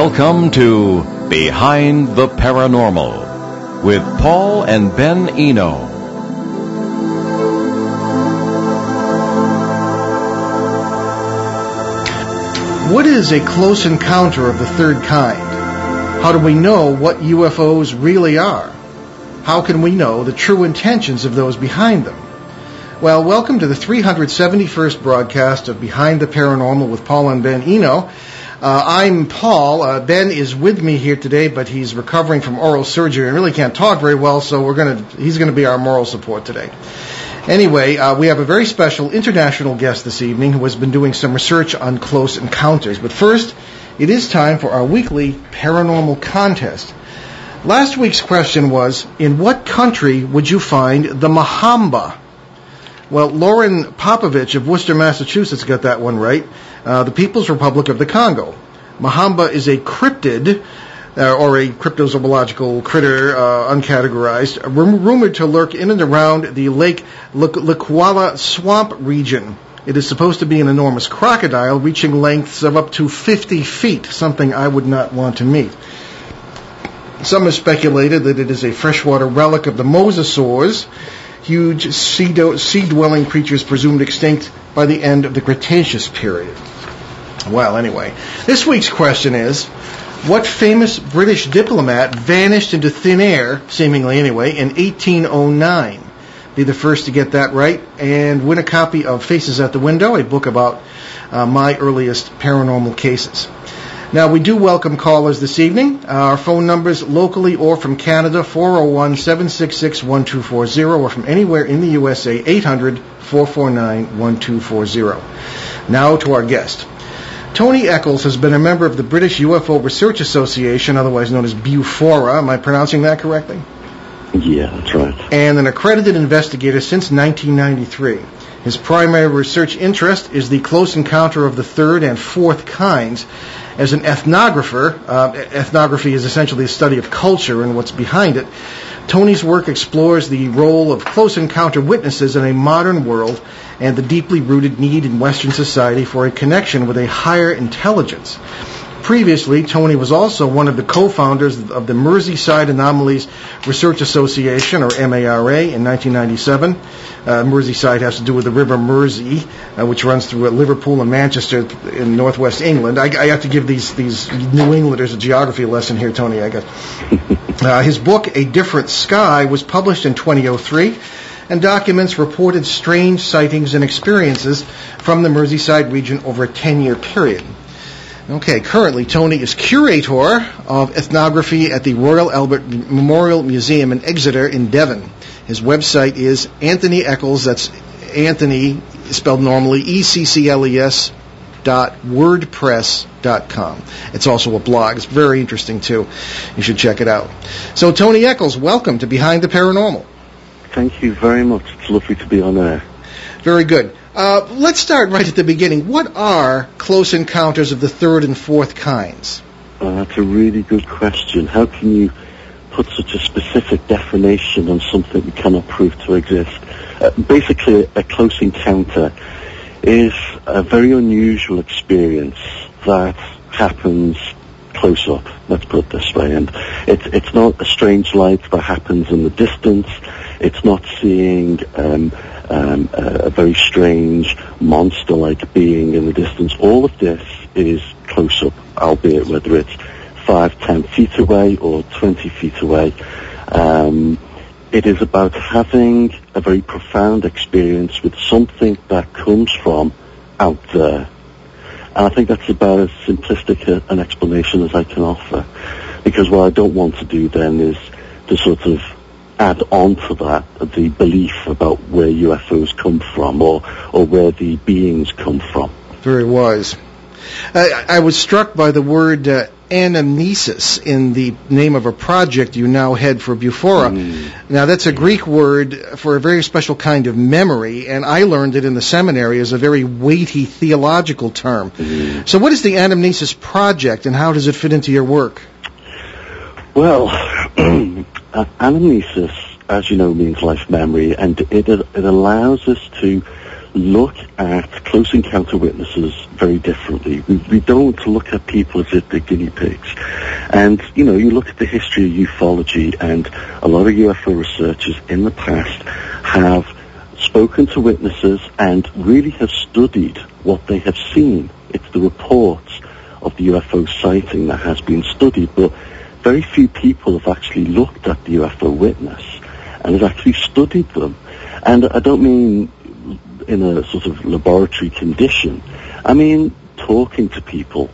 Welcome to Behind the Paranormal with Paul and Ben Eno. What is a close encounter of the third kind? How do we know what UFOs really are? How can we know the true intentions of those behind them? Well, welcome to the 371st broadcast of Behind the Paranormal with Paul and Ben Eno. Uh, I'm Paul. Uh, ben is with me here today, but he's recovering from oral surgery and really can't talk very well, so we're gonna he's gonna be our moral support today. Anyway, uh, we have a very special international guest this evening who has been doing some research on close encounters. But first, it is time for our weekly paranormal contest. Last week's question was, in what country would you find the Mahamba? Well, Lauren Popovich of Worcester, Massachusetts got that one right. Uh, the People's Republic of the Congo. Mahamba is a cryptid, uh, or a cryptozoological critter, uh, uncategorized, rum- rumored to lurk in and around the Lake Likouala swamp region. It is supposed to be an enormous crocodile reaching lengths of up to 50 feet, something I would not want to meet. Some have speculated that it is a freshwater relic of the mosasaurs, huge sea-dwelling creatures presumed extinct by the end of the Cretaceous period. Well, anyway, this week's question is, what famous British diplomat vanished into thin air, seemingly anyway, in 1809? Be the first to get that right and win a copy of Faces at the Window, a book about uh, my earliest paranormal cases. Now, we do welcome callers this evening. Uh, our phone numbers locally or from Canada, 401-766-1240, or from anywhere in the USA, 800-449-1240. Now to our guest. Tony Eccles has been a member of the British UFO Research Association, otherwise known as BUFORA. Am I pronouncing that correctly? Yeah, that's right. And an accredited investigator since 1993. His primary research interest is the close encounter of the third and fourth kinds. As an ethnographer, uh, ethnography is essentially a study of culture and what's behind it. Tony's work explores the role of close encounter witnesses in a modern world and the deeply rooted need in Western society for a connection with a higher intelligence. Previously, Tony was also one of the co-founders of the Merseyside Anomalies Research Association, or MARA, in 1997. Uh, Merseyside has to do with the River Mersey, uh, which runs through Liverpool and Manchester in northwest England. I, I, have to give these, these New Englanders a geography lesson here, Tony, I guess. Uh, his book, A Different Sky, was published in 2003 and documents reported strange sightings and experiences from the Merseyside region over a 10-year period. Okay, currently Tony is curator of ethnography at the Royal Albert Memorial Museum in Exeter in Devon. His website is Anthony Eccles, that's Anthony spelled normally, E-C-C-L-E-S dot wordpress dot com. It's also a blog. It's very interesting too. You should check it out. So Tony Eccles, welcome to Behind the Paranormal. Thank you very much. It's lovely to be on air. Very good. Uh, let's start right at the beginning. What are close encounters of the third and fourth kinds? Uh, that's a really good question. How can you put such a specific definition on something you cannot prove to exist? Uh, basically, a close encounter is a very unusual experience that happens close up. Let's put it this way. And it's it's not a strange light that happens in the distance. It's not seeing um, um, a, very strange monster-like being in the distance. All of this is close up, albeit whether it's five, ten feet away or 20 feet away. Um, it is about having a very profound experience with something that comes from out there. And I think that's about as simplistic a, an explanation as I can offer. Because what I don't want to do then is to sort of add on to that the belief about where UFOs come from or, or where the beings come from. Very wise. I, I was struck by the word uh, anamnesis in the name of a project you now head for BUFORA. Mm. Now, that's a Greek word for a very special kind of memory, and I learned it in the seminary as a very weighty theological term. Mm. So, what is the anamnesis project, and how does it fit into your work? Well, uh, anamnesis, as you know, means life memory, and it, it allows us to look at close encounter witnesses very differently. We, we don't look at people as if they're guinea pigs. And, you know, you look at the history of ufology and a lot of UFO researchers in the past have spoken to witnesses and really have studied what they have seen. It's the reports of the UFO sighting that has been studied, but very few people have actually looked at the UFO witness and have actually studied them. And I don't mean in a sort of laboratory condition. I mean talking to people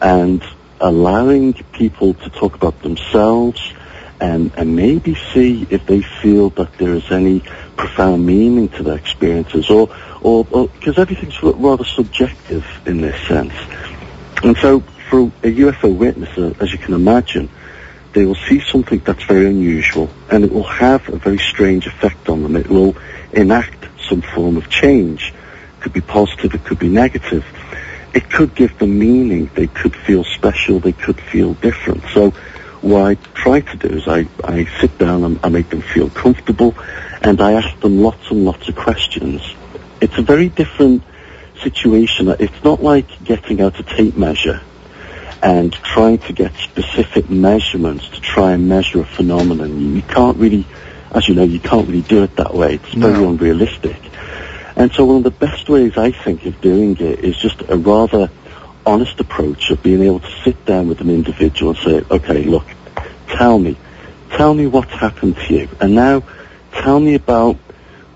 and allowing people to talk about themselves and, and maybe see if they feel that there is any profound meaning to their experiences or or because everything's rather subjective in this sense. And so for a UFO witness, uh, as you can imagine, they will see something that's very unusual and it will have a very strange effect on them. It will enact some form of change. It could be positive, it could be negative. It could give them meaning. They could feel special, they could feel different. So what I try to do is I, I sit down and I make them feel comfortable and I ask them lots and lots of questions. It's a very different situation. It's not like getting out a tape measure and trying to get specific measurements to try and measure a phenomenon. You can't really, as you know, you can't really do it that way. It's very unrealistic. And so one of the best ways I think of doing it is just a rather honest approach of being able to sit down with an individual and say, okay, look, tell me, tell me what's happened to you. And now tell me about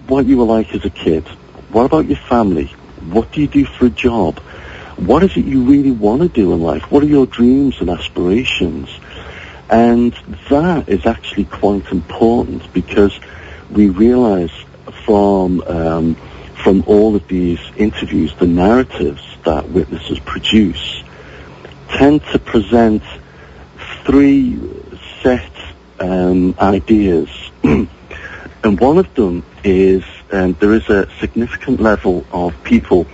what you were like as a kid. What about your family? What do you do for a job? What is it you really want to do in life? What are your dreams and aspirations? And that is actually quite important because we realize from um, from all of these interviews, the narratives that witnesses produce tend to present three set um, ideas, and one of them is um, there is a significant level of people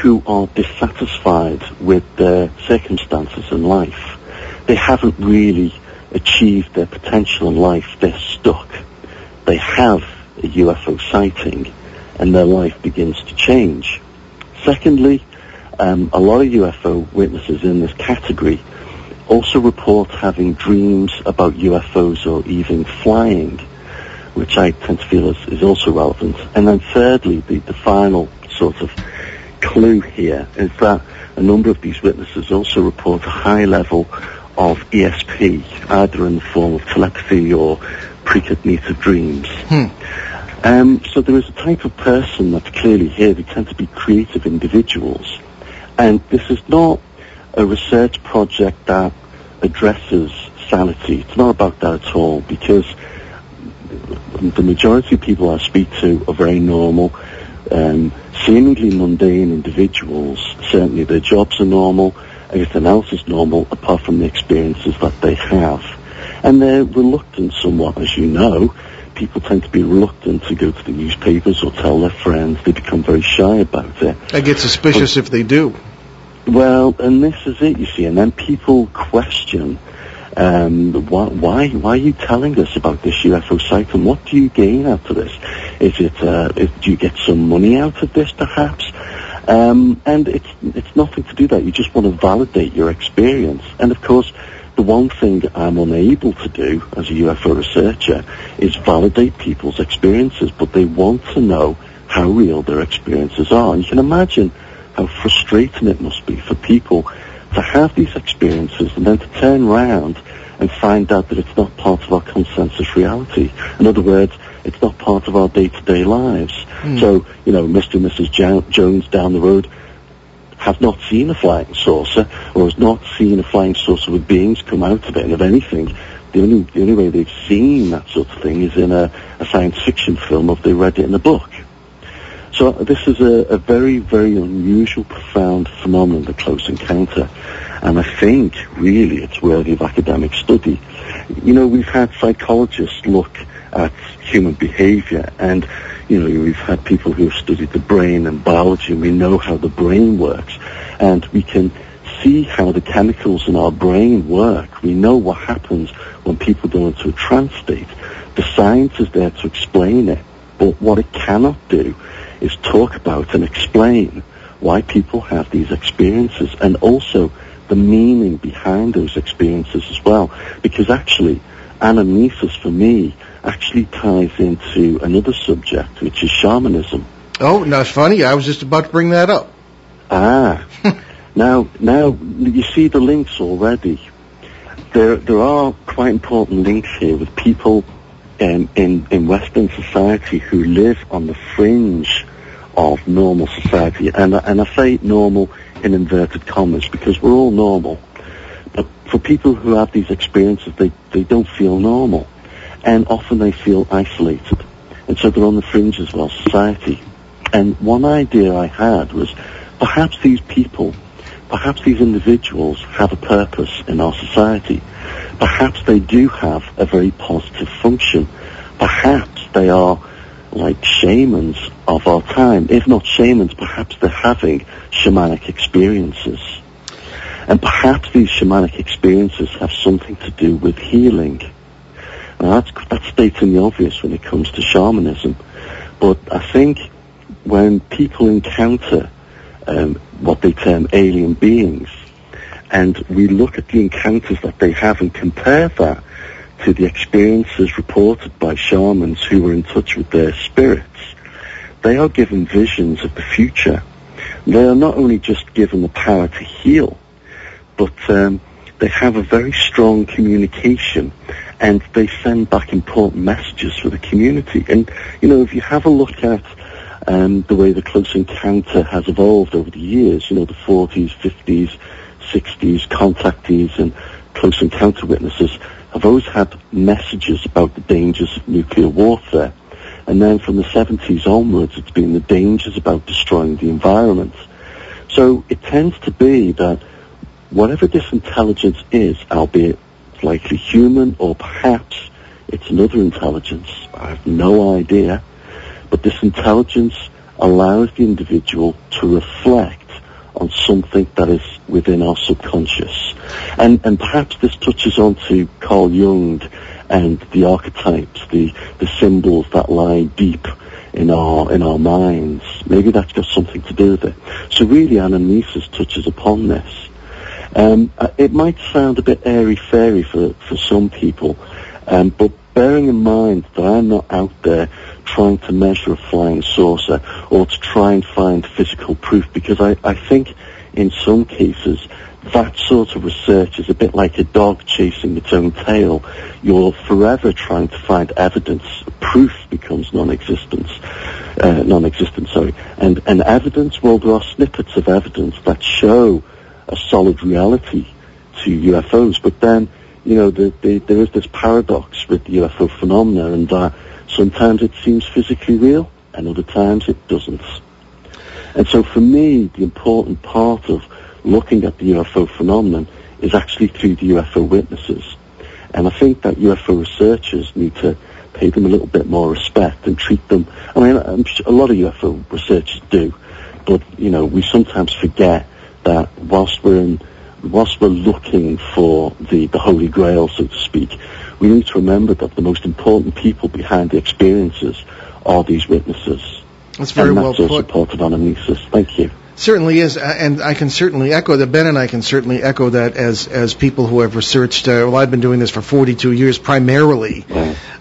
who are dissatisfied with their circumstances in life. They haven't really achieved their potential in life. They're stuck. They have a UFO sighting and their life begins to change. Secondly, um, a lot of UFO witnesses in this category also report having dreams about UFOs or even flying, which I tend to feel is, is also relevant. And then thirdly, the, the final sort of clue here is that a number of these witnesses also report a high level of ESP, either in the form of telepathy or precognitive dreams. Hmm. Um, so there is a type of person that's clearly here. They tend to be creative individuals. And this is not a research project that addresses sanity. It's not about that at all because the majority of people I speak to are very normal. Um, seemingly mundane individuals, certainly their jobs are normal, everything else is normal apart from the experiences that they have. And they're reluctant somewhat, as you know. People tend to be reluctant to go to the newspapers or tell their friends. They become very shy about it. They get suspicious but, if they do. Well, and this is it, you see. And then people question um, why, why, why are you telling us about this UFO site and what do you gain out of this? Is it, uh, is, do you get some money out of this perhaps? Um, and it's, it's nothing to do that. You just want to validate your experience. And of course, the one thing I'm unable to do as a UFO researcher is validate people's experiences, but they want to know how real their experiences are. And you can imagine how frustrating it must be for people to have these experiences and then to turn around and find out that it's not part of our consensus reality. In other words, it's not part of our day-to-day lives. Mm. So, you know, Mr. and Mrs. Jo- Jones down the road have not seen a flying saucer or has not seen a flying saucer with beings come out of it. And if anything, the only, the only way they've seen that sort of thing is in a, a science fiction film or they read it in a book. So this is a, a very, very unusual, profound phenomenon, the close encounter. And I think, really, it's worthy of academic study. You know, we've had psychologists look at human behavior and, you know, we've had people who have studied the brain and biology and we know how the brain works. And we can see how the chemicals in our brain work. We know what happens when people go into a trance state. The science is there to explain it. But what it cannot do is talk about and explain why people have these experiences and also the meaning behind those experiences as well. Because actually, anamnesis for me actually ties into another subject, which is shamanism. Oh, that's funny. I was just about to bring that up. Ah, now, now you see the links already. There, there are quite important links here with people um, in in Western society who live on the fringe of normal society, and and I say normal in inverted commas because we're all normal. But for people who have these experiences, they they don't feel normal, and often they feel isolated, and so they're on the fringes of our society. And one idea I had was perhaps these people, perhaps these individuals have a purpose in our society. Perhaps they do have a very positive function. Perhaps they are like shamans of our time. If not shamans, perhaps they're having shamanic experiences. And perhaps these shamanic experiences have something to do with healing. Now that's, that's stating the obvious when it comes to shamanism. But I think when people encounter um, what they term alien beings, and we look at the encounters that they have and compare that to the experiences reported by shamans who were in touch with their spirits, they are given visions of the future. They are not only just given the power to heal, but um, they have a very strong communication and they send back important messages for the community. And, you know, if you have a look at um, the way the close encounter has evolved over the years, you know, the 40s, 50s, 60s, contactees and close encounter witnesses have always had messages about the dangers of nuclear warfare. And then from the 70s onwards, it's been the dangers about destroying the environment. So it tends to be that whatever this intelligence is, albeit likely human or perhaps it's another intelligence, I have no idea, but this intelligence allows the individual to reflect on something that is within our subconscious. And, and perhaps this touches on to Carl Jung and the archetypes, the, the symbols that lie deep in our, in our minds. Maybe that's got something to do with it. So really anamnesis touches upon this. Um, uh, it might sound a bit airy-fairy for, for some people, um, but bearing in mind that I'm not out there trying to measure a flying saucer or to try and find physical proof because I, I think in some cases that sort of research is a bit like a dog chasing its own tail. You're forever trying to find evidence. Proof becomes non-existent. Uh, non-existent, sorry. And, and evidence, well, there are snippets of evidence that show a solid reality to UFOs, but then, you know, the, the, there is this paradox with the UFO phenomena and that Sometimes it seems physically real, and other times it doesn't. And so for me, the important part of looking at the UFO phenomenon is actually through the UFO witnesses. And I think that UFO researchers need to pay them a little bit more respect and treat them. I mean, a lot of UFO researchers do, but you know, we sometimes forget that whilst we're in, whilst we're looking for the, the holy grail, so to speak, we need to remember that the most important people behind the experiences are these witnesses. That's very and that's also put. part of anamnesis. Thank you. Certainly is, and I can certainly echo that. Ben and I can certainly echo that as as people who have researched. Uh, well, I've been doing this for 42 years, primarily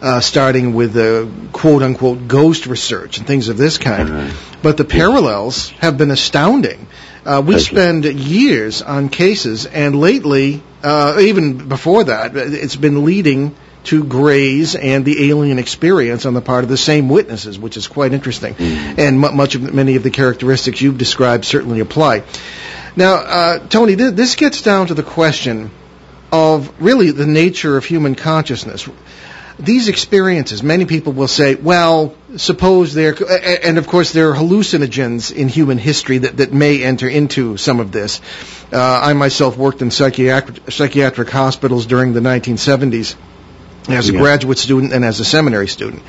uh, starting with the quote unquote ghost research and things of this kind. But the parallels have been astounding. Uh, we Thank you. spend years on cases, and lately, uh, even before that, it's been leading to grays and the alien experience on the part of the same witnesses, which is quite interesting. And mu much of many of the characteristics you've described certainly apply. Now, uh, Tony, th- this gets down to the question of really the nature of human consciousness. These experiences, many people will say, well, suppose they're, and of course there are hallucinogens in human history that, that may enter into some of this. Uh, I myself worked in psychiatric, psychiatric hospitals during the 1970s as a Yeah. graduate student and as a seminary student.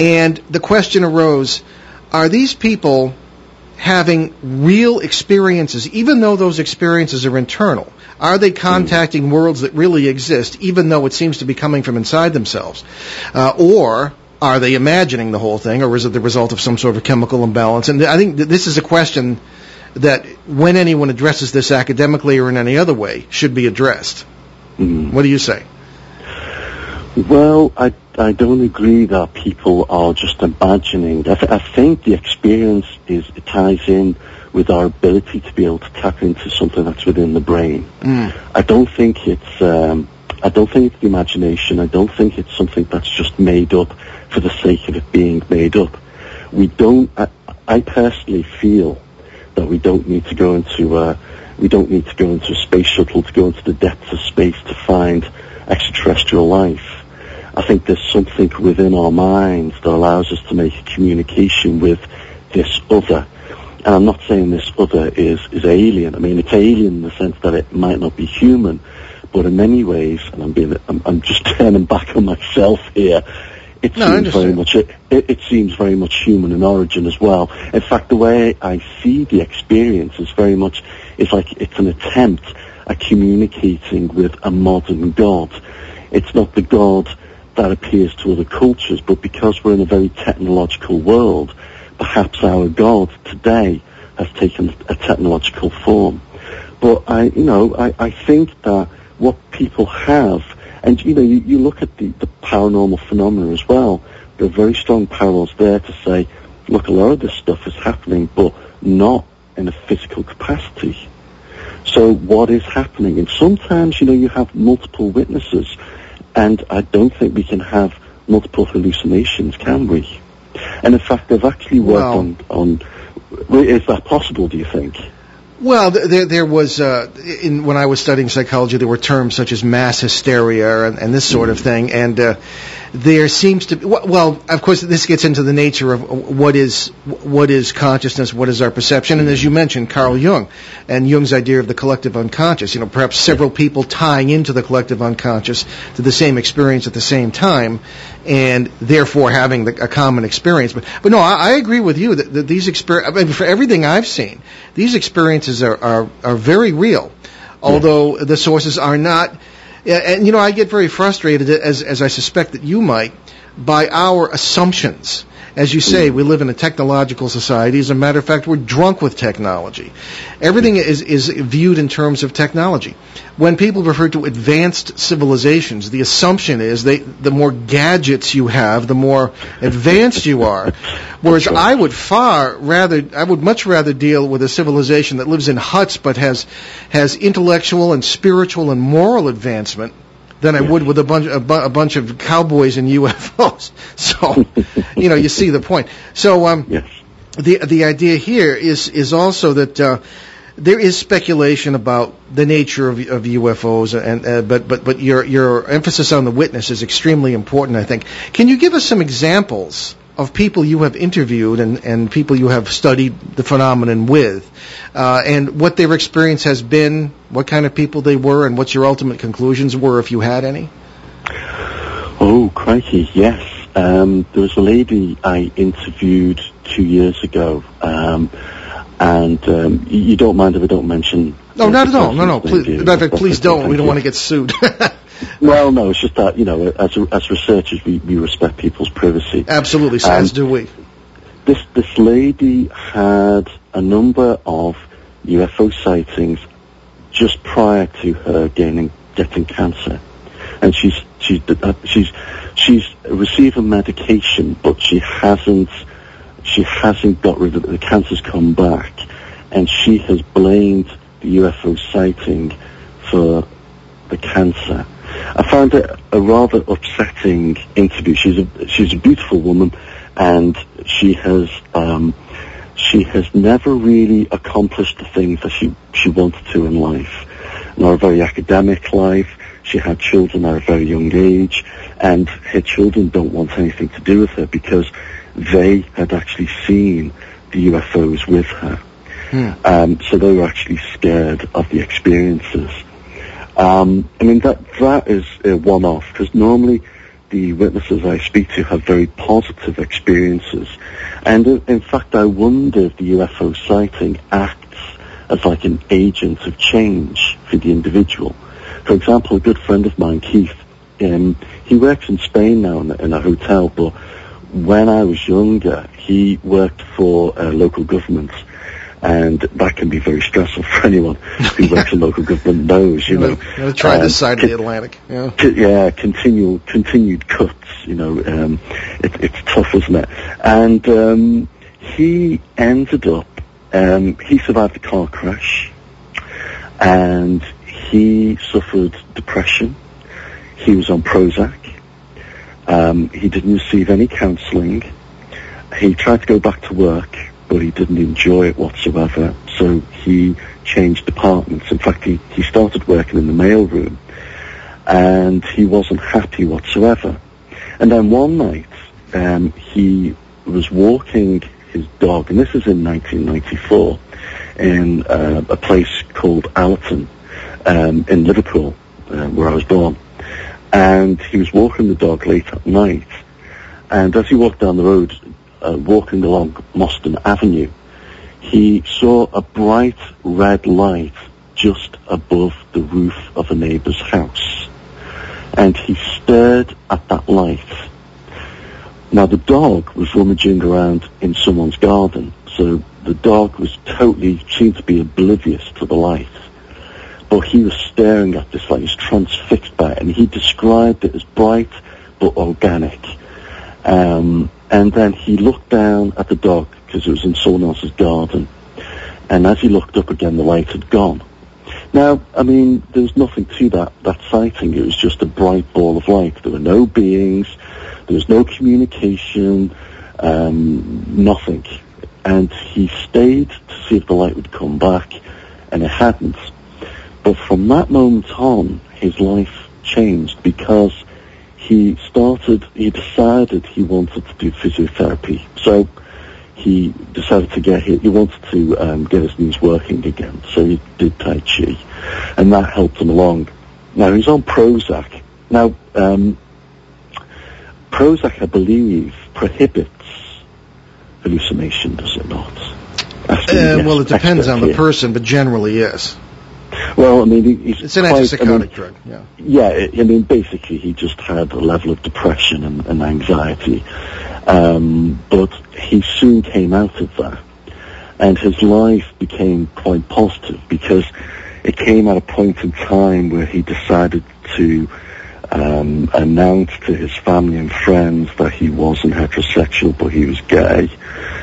And the question arose, are these people having real experiences, even though those experiences are internal? Are they contacting worlds that really exist, even though it seems to be coming from inside themselves? Uh, or are they imagining the whole thing, or is it the result of some sort of chemical imbalance? And I think this is a question that, when anyone addresses this academically or in any other way, should be addressed. Mm. What do you say? Well, I, I don't agree that people are just imagining. I, th- I think the experience is it ties in with our ability to be able to tap into something that's within the brain. Mm. I don't think it's um, I don't think it's the imagination. I don't think it's something that's just made up for the sake of it being made up. We don't. I, I personally feel that we don't need to go into uh, we don't need to go into a space shuttle to go into the depths of space to find extraterrestrial life. I think there's something within our minds that allows us to make a communication with this other. And I'm not saying this other is, is alien. I mean, it's alien in the sense that it might not be human, but in many ways, and I'm being, I'm, I'm just turning back on myself here, it No, seems very much, it, it, it seems very much human in origin as well. In fact, the way I see the experience is very much, it's like it's an attempt at communicating with a modern God. It's not the God that appears to other cultures, but because we're in a very technological world, perhaps our God today has taken a technological form. But I, you know, I, I think that what people have, and you know, you, you look at the, the paranormal phenomena as well, there are very strong parallels there to say, look, a lot of this stuff is happening, but not in a physical capacity. So what is happening? And sometimes, you know, you have multiple witnesses, and I don't think we can have multiple hallucinations, can we? And in fact, they've actually worked Well- on, on, is that possible, do you think? Well, there, there was, uh, in, when I was studying psychology, there were terms such as mass hysteria and, and this sort of thing, and uh, there seems to be, well, of course, this gets into the nature of what is what is consciousness, what is our perception, and as you mentioned, Carl Jung and Jung's idea of the collective unconscious. You know, perhaps several people tying into the collective unconscious to the same experience at the same time, and therefore having the, a common experience. But, but no, I, I agree with you that, that these experiences, I mean, for everything I've seen, these experiences are, are, are very real, although the sources are not. And you know, I get very frustrated, as as I suspect that you might, by our assumptions. As you say, we live in a technological society. As a matter of fact, we're drunk with technology. Everything is, is viewed in terms of technology. When people refer to advanced civilizations, the assumption is they, the more gadgets you have, the more advanced you are. Whereas. I would far rather, I would much rather deal with a civilization that lives in huts but has, has intellectual and spiritual and moral advancement than I would with a bunch a, bu- a bunch of cowboys and UFOs. So, you know, you see the point. So, um, Yes. the the idea here is is also that uh, there is speculation about the nature of, of UFOs, and uh, but but but your your emphasis on the witness is extremely important. I think. Can you give us some examples? Of people you have interviewed and, and people you have studied the phenomenon with, uh, and what their experience has been, what kind of people they were, and what your ultimate conclusions were, if you had any. Oh, crikey, yes. Um, there was a lady I interviewed two years ago, um, and um, you, don't mind if I don't mention. No, not at all. No, no. Please, you? fact, please don't. We don't want to get sued. Well, no, it's just that you know, as as researchers, we, we respect people's privacy. Absolutely, so Um, as do we. This this lady had a number of UFO sightings just prior to her gaining getting cancer, and she's she's uh, she's she's receiving medication, but she hasn't she hasn't got rid of it. The cancer's come back, and she has blamed the UFO sighting for the cancer. I found it a rather upsetting interview. She's a she's a beautiful woman, and she has um, she has never really accomplished the things that she she wanted to in life. Not a very academic life. She had children at a very young age, and her children don't want anything to do with her because they had actually seen the UFOs with her. Um, so they were actually scared of the experiences. Um, I mean, that that is a one-off because normally the witnesses I speak to have very positive experiences, and in, in fact, I wonder if the UFO sighting acts as like an agent of change for the individual. For example, a good friend of mine, Keith, um, he works in Spain now in, a- in a hotel, but when I was younger, he worked for uh, local government, and that can be very stressful for anyone who works in local government knows, you know. Gotta try this side of the Atlantic. Yeah. c- yeah, continual, continued cuts, you know, um, it, it's tough, isn't it? And um, he ended up, um, he survived a car crash, and he suffered depression. He was on Prozac. Um, he didn't receive any counselling. He tried to go back to work, he didn't enjoy it whatsoever. So he changed departments. In fact, he, he started working in the mailroom, and he wasn't happy whatsoever. And then one night, um, he was walking his dog, and this is in 1994, in uh, a place called Allerton um, in Liverpool, uh, where I was born. And he was walking the dog late at night, and as he walked down the road, uh, walking along Moston Avenue, he saw a bright red light just above the roof of a neighbour's house. And he stared at that light. Now the dog was rummaging around in someone's garden, so the dog was totally, seemed to be oblivious to the light. But he was staring at this light, he was transfixed by it, and he described it as bright but organic. Um, and then he looked down at the dog because it was in someone else's garden. And as he looked up again, the light had gone. Now, I mean, there was nothing to that, that sighting. It was just a bright ball of light. There were no beings. There was no communication. Um, nothing. And he stayed to see if the light would come back, and it hadn't. But from that moment on, his life changed because he started, he decided he wanted to do physiotherapy. So he decided to get, he wanted to um, get his knees working again. So he did Tai Chi. And that helped him along. Now he's on Prozac. Now, um, Prozac, I believe, prohibits hallucination, does it not? Uh, yes, well, it depends on the person, but generally, yes. Well, I mean, he's It's an quite, I antipsychotic mean, drug. Yeah. yeah, I I mean, basically, he just had a level of depression and, and anxiety. Um, but he soon came out of that. And his life became quite positive because it came at a point in time where he decided to um, announce to his family and friends that he wasn't heterosexual, but he was gay.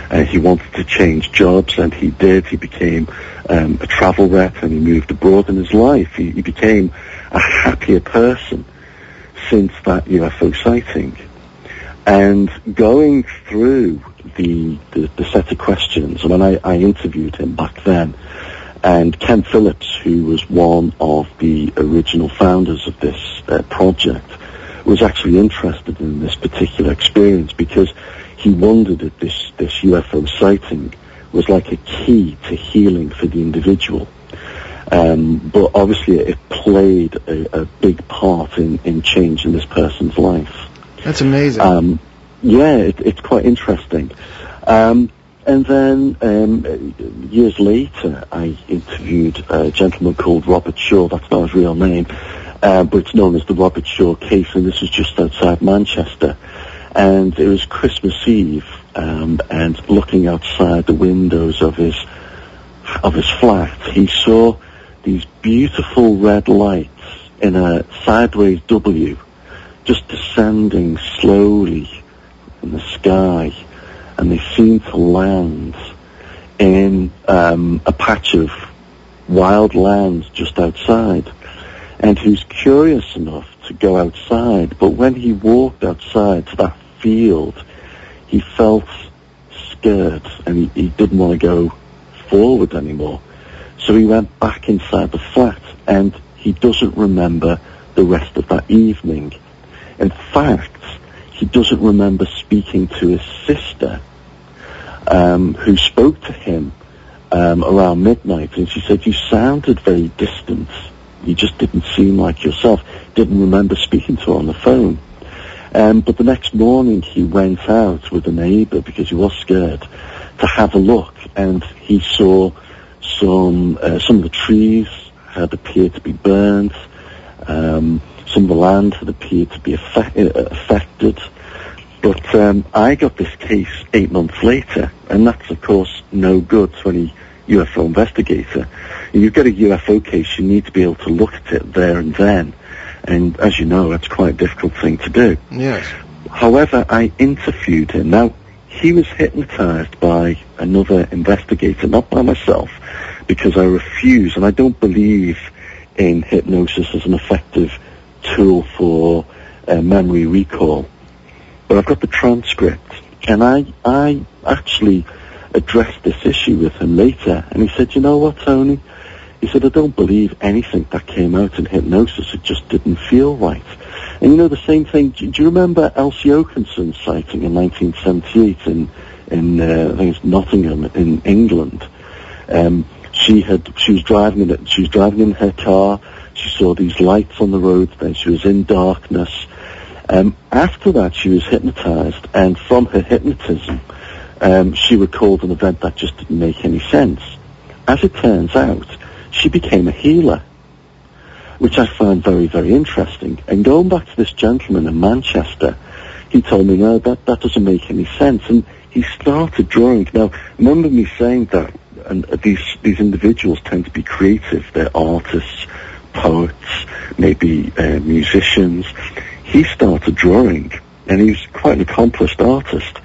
Uh, he wanted to change jobs, and he did. He became um, a travel rep, and he moved abroad in his life. He, he became a happier person since that UFO sighting. And going through the, the, the set of questions, when I, I interviewed him back then, and Ken Phillips, who was one of the original founders of this uh, project, was actually interested in this particular experience because he wondered if this, this UFO sighting was like a key to healing for the individual. Um, but obviously it played a, a big part in, in changing this person's life. That's amazing. Um, yeah, it, it's quite interesting. Um, and then um, years later, I interviewed a gentleman called Robert Shaw. That's not his real name, uh, but it's known as the Robert Shaw case, and this was just outside Manchester. And it was Christmas Eve, um, and looking outside the windows of his of his flat, he saw these beautiful red lights in a sideways W, just descending slowly in the sky, and they seemed to land in um, a patch of wild land just outside. And was curious enough to go outside, but when he walked outside to that field, he felt scared and he, he didn't want to go forward anymore. So he went back inside the flat and he doesn't remember the rest of that evening. In fact, he doesn't remember speaking to his sister, um, who spoke to him um, around midnight, and she said, you sounded very distant. You just didn't seem like yourself. Didn't remember speaking to her on the phone. Um, but the next morning he went out with a neighbour because he was scared to have a look, and he saw some uh, some of the trees had appeared to be burnt. Um, some of the land had appeared to be uh, affected. But um, I got this case eight months later, and that's of course no good to any UFO investigator. You get a UFO case, you need to be able to look at it there and then. And as you know, that's quite a difficult thing to do. Yes. However, I interviewed him. Now, he was hypnotized by another investigator, not by myself, because I refuse, and I don't believe in hypnosis as an effective tool for uh, memory recall. But I've got the transcript, and I, I actually addressed this issue with him later, and he said, you know what, Tony? He said, I don't believe anything that came out in hypnosis. It just didn't feel right. And you know, the same thing, do, you remember Elsie Oakensen sighting in 1978 in, in uh, I think it's Nottingham in England? Um, she had, she was driving in, she was driving in her car. She saw these lights on the road. Then she was in darkness. Um, after that, she was hypnotized, and from her hypnotism, um, she recalled an event that just didn't make any sense. As it turns out, she became a healer, which I find very, very interesting. And going back to this gentleman in Manchester, he told me, no, that, that doesn't make any sense. And he started drawing. Now, remember me saying that and these, these individuals tend to be creative. They're artists, poets, maybe uh, musicians. He started drawing, and he was quite an accomplished artist.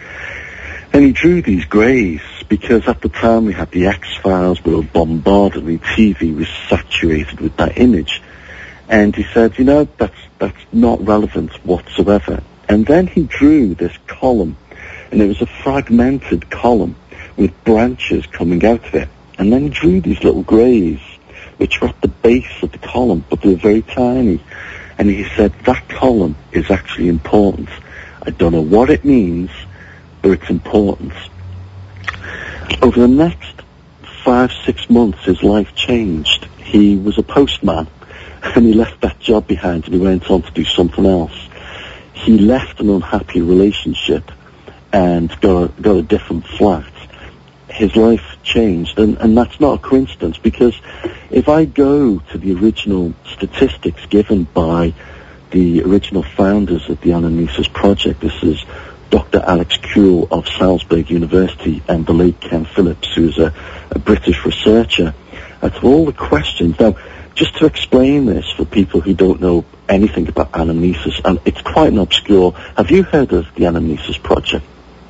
And he drew these greys because at the time we had the X-Files, we were bombarded, the TV was saturated with that image. And he said, you know, that's, that's not relevant whatsoever. And then he drew this column, and it was a fragmented column with branches coming out of it. And then he drew these little greys, which were at the base of the column, but they were very tiny. And he said, that column is actually important. I don't know what it means, but it's important. Over the next five, six months, his life changed. He was a postman, and he left that job behind, and he went on to do something else. He left an unhappy relationship and got a, got a different flat his life changed, and, and that's not a coincidence because if I go to the original statistics given by the original founders of the Anamnesis Project, this is Dr. Alex Keul of Salzburg University and the late Ken Phillips, who is a, a British researcher, of all the questions. Now, just to explain this for people who don't know anything about anamnesis, and it's quite an obscure. Have you heard of the Anamnesis Project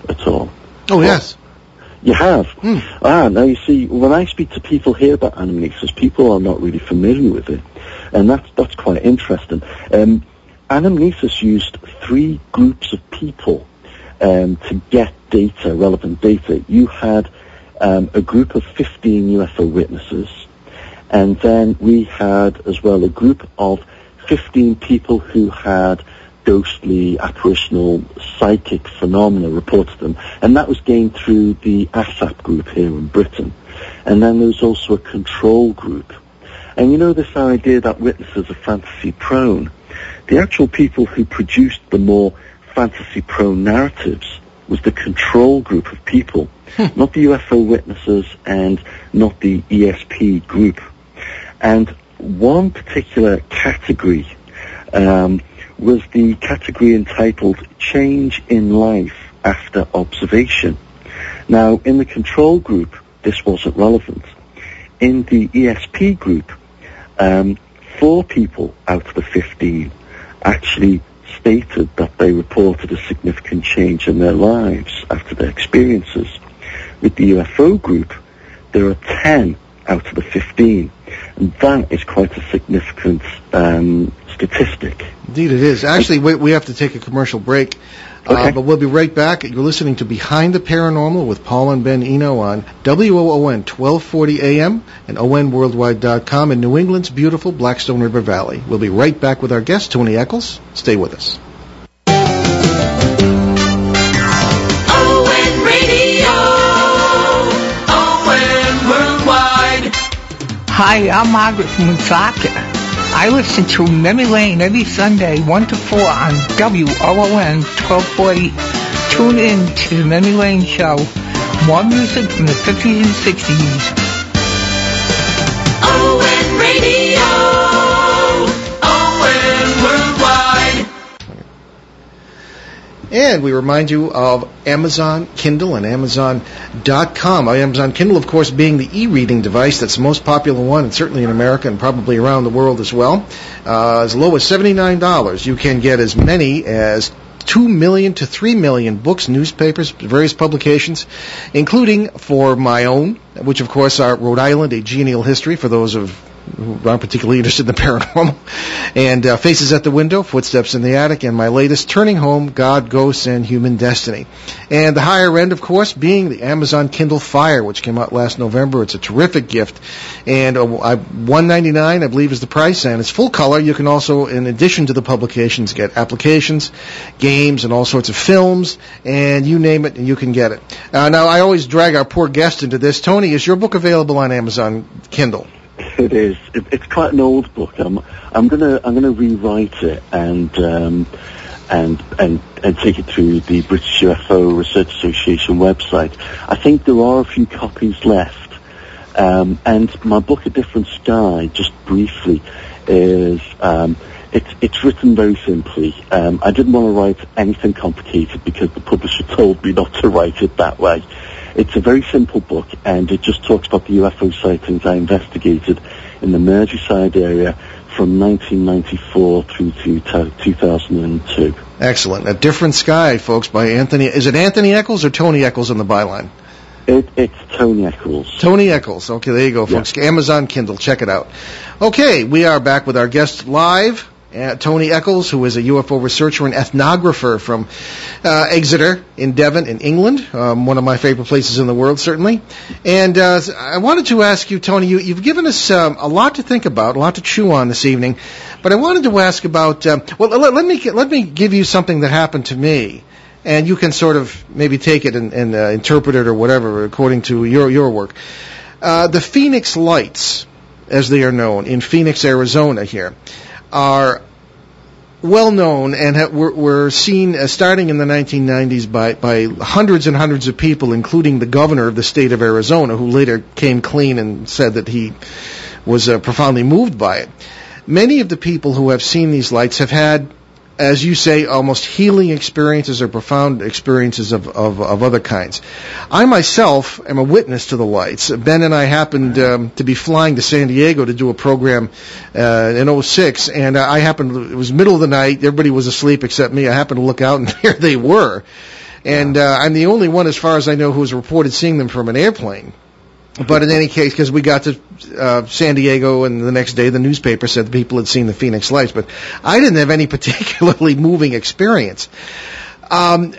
at all? Oh, yes. You have? Mm. Ah, now you see, when I speak to people here about anamnesis, people are not really familiar with it. And that's, that's quite interesting. Um, anamnesis used three groups of people um, to get data, relevant data. You had um, a group of 15 UFO witnesses, and then we had as well a group of 15 people who had ghostly, apparitional, psychic phenomena reported them. And that was gained through the ASSAP group here in Britain. And then there was also a control group. And you know this idea that witnesses are fantasy prone? The actual people who produced the more fantasy prone narratives was the control group of people, hmm. not the UFO witnesses and not the ESP group. And one particular category um, was the category entitled Change in Life After Observation. Now, in the control group, this wasn't relevant. In the ESP group, um, four people out of the 15 actually stated that they reported a significant change in their lives after their experiences. With the UFO group, there are 10 out of the 15. And that is quite a significant um, statistic. Indeed, it is. Actually, we, we have to take a commercial break. Uh, okay. Uh, but we'll be right back. You're listening to Behind the Paranormal with Paul and Ben Eno on WOON 1240 AM and ONWorldwide.com in New England's beautiful Blackstone River Valley. We'll be right back with our guest, Tony Eccles. Stay with us. Hi, I'm Margaret from Woonsocket. I listen to Memory Lane every Sunday, 1 to 4 on WOON 1240. Tune in to the Memory Lane Show. More music from the 50s and 60s. ON And we remind you of Amazon Kindle and Amazon.com. Amazon Kindle, of course, being the e-reading device that's the most popular one, and certainly in America and probably around the world as well. Uh, as low as $79, you can get as many as 2 million to 3 million books, newspapers, various publications, including for my own, which of course are Rhode Island, a genial history for those of aren't particularly interested in the paranormal, and uh, Faces at the Window, Footsteps in the Attic, and my latest, Turning Home, God, Ghosts, and Human Destiny. And the higher end, of course, being the Amazon Kindle Fire, which came out last November. It's a terrific gift, and uh, ninety nine, I believe, is the price, and it's full color. You can also, in addition to the publications, get applications, games, and all sorts of films, and you name it, and you can get it. Uh, now, I always drag our poor guest into this. Tony, is your book available on Amazon Kindle? It is. It, it's quite an old book. I'm I'm gonna I'm gonna rewrite it and um, and and and take it to the British UFO Research Association website. I think there are a few copies left. Um, and my book, A Different Sky, just briefly, is um, it's it's written very simply. Um, I didn't want to write anything complicated because the publisher told me not to write it that way. It's a very simple book, and it just talks about the UFO sightings I investigated in the Merseyside area from 1994 through to 2002. Excellent. A Different Sky, folks, by Anthony. Is it Anthony Eccles or Tony Eccles on the byline? It, it's Tony Eccles. Tony Eccles. Okay, there you go, folks. Yeah. Amazon Kindle. Check it out. Okay, we are back with our guest live uh, Tony Eccles, who is a UFO researcher and ethnographer from uh, Exeter in Devon, in England, um, one of my favorite places in the world, certainly. And uh, I wanted to ask you, Tony, you, have given us um, a lot to think about, a lot to chew on this evening. But I wanted to ask about. Um, well, let, let, me let me give you something that happened to me, and you can sort of maybe take it and, and uh, interpret it or whatever according to your your work. Uh, the Phoenix Lights, as they are known in Phoenix, Arizona, here are well known and were seen uh, starting in the 1990s by, by hundreds and hundreds of people, including the governor of the state of Arizona, who later came clean and said that he was uh, profoundly moved by it. Many of the people who have seen these lights have had as you say, almost healing experiences or profound experiences of, of, of, other kinds. I myself am a witness to the lights. Ben and I happened um, to be flying to San Diego to do a program uh, in 06, and I happened, it was middle of the night, everybody was asleep except me. I happened to look out, and there they were. And uh, I'm the only one, as far as I know, who has reported seeing them from an airplane. But in any case, because we got to uh, San Diego and the next day the newspaper said the people had seen the Phoenix Lights, but I didn't have any particularly moving experience. Um,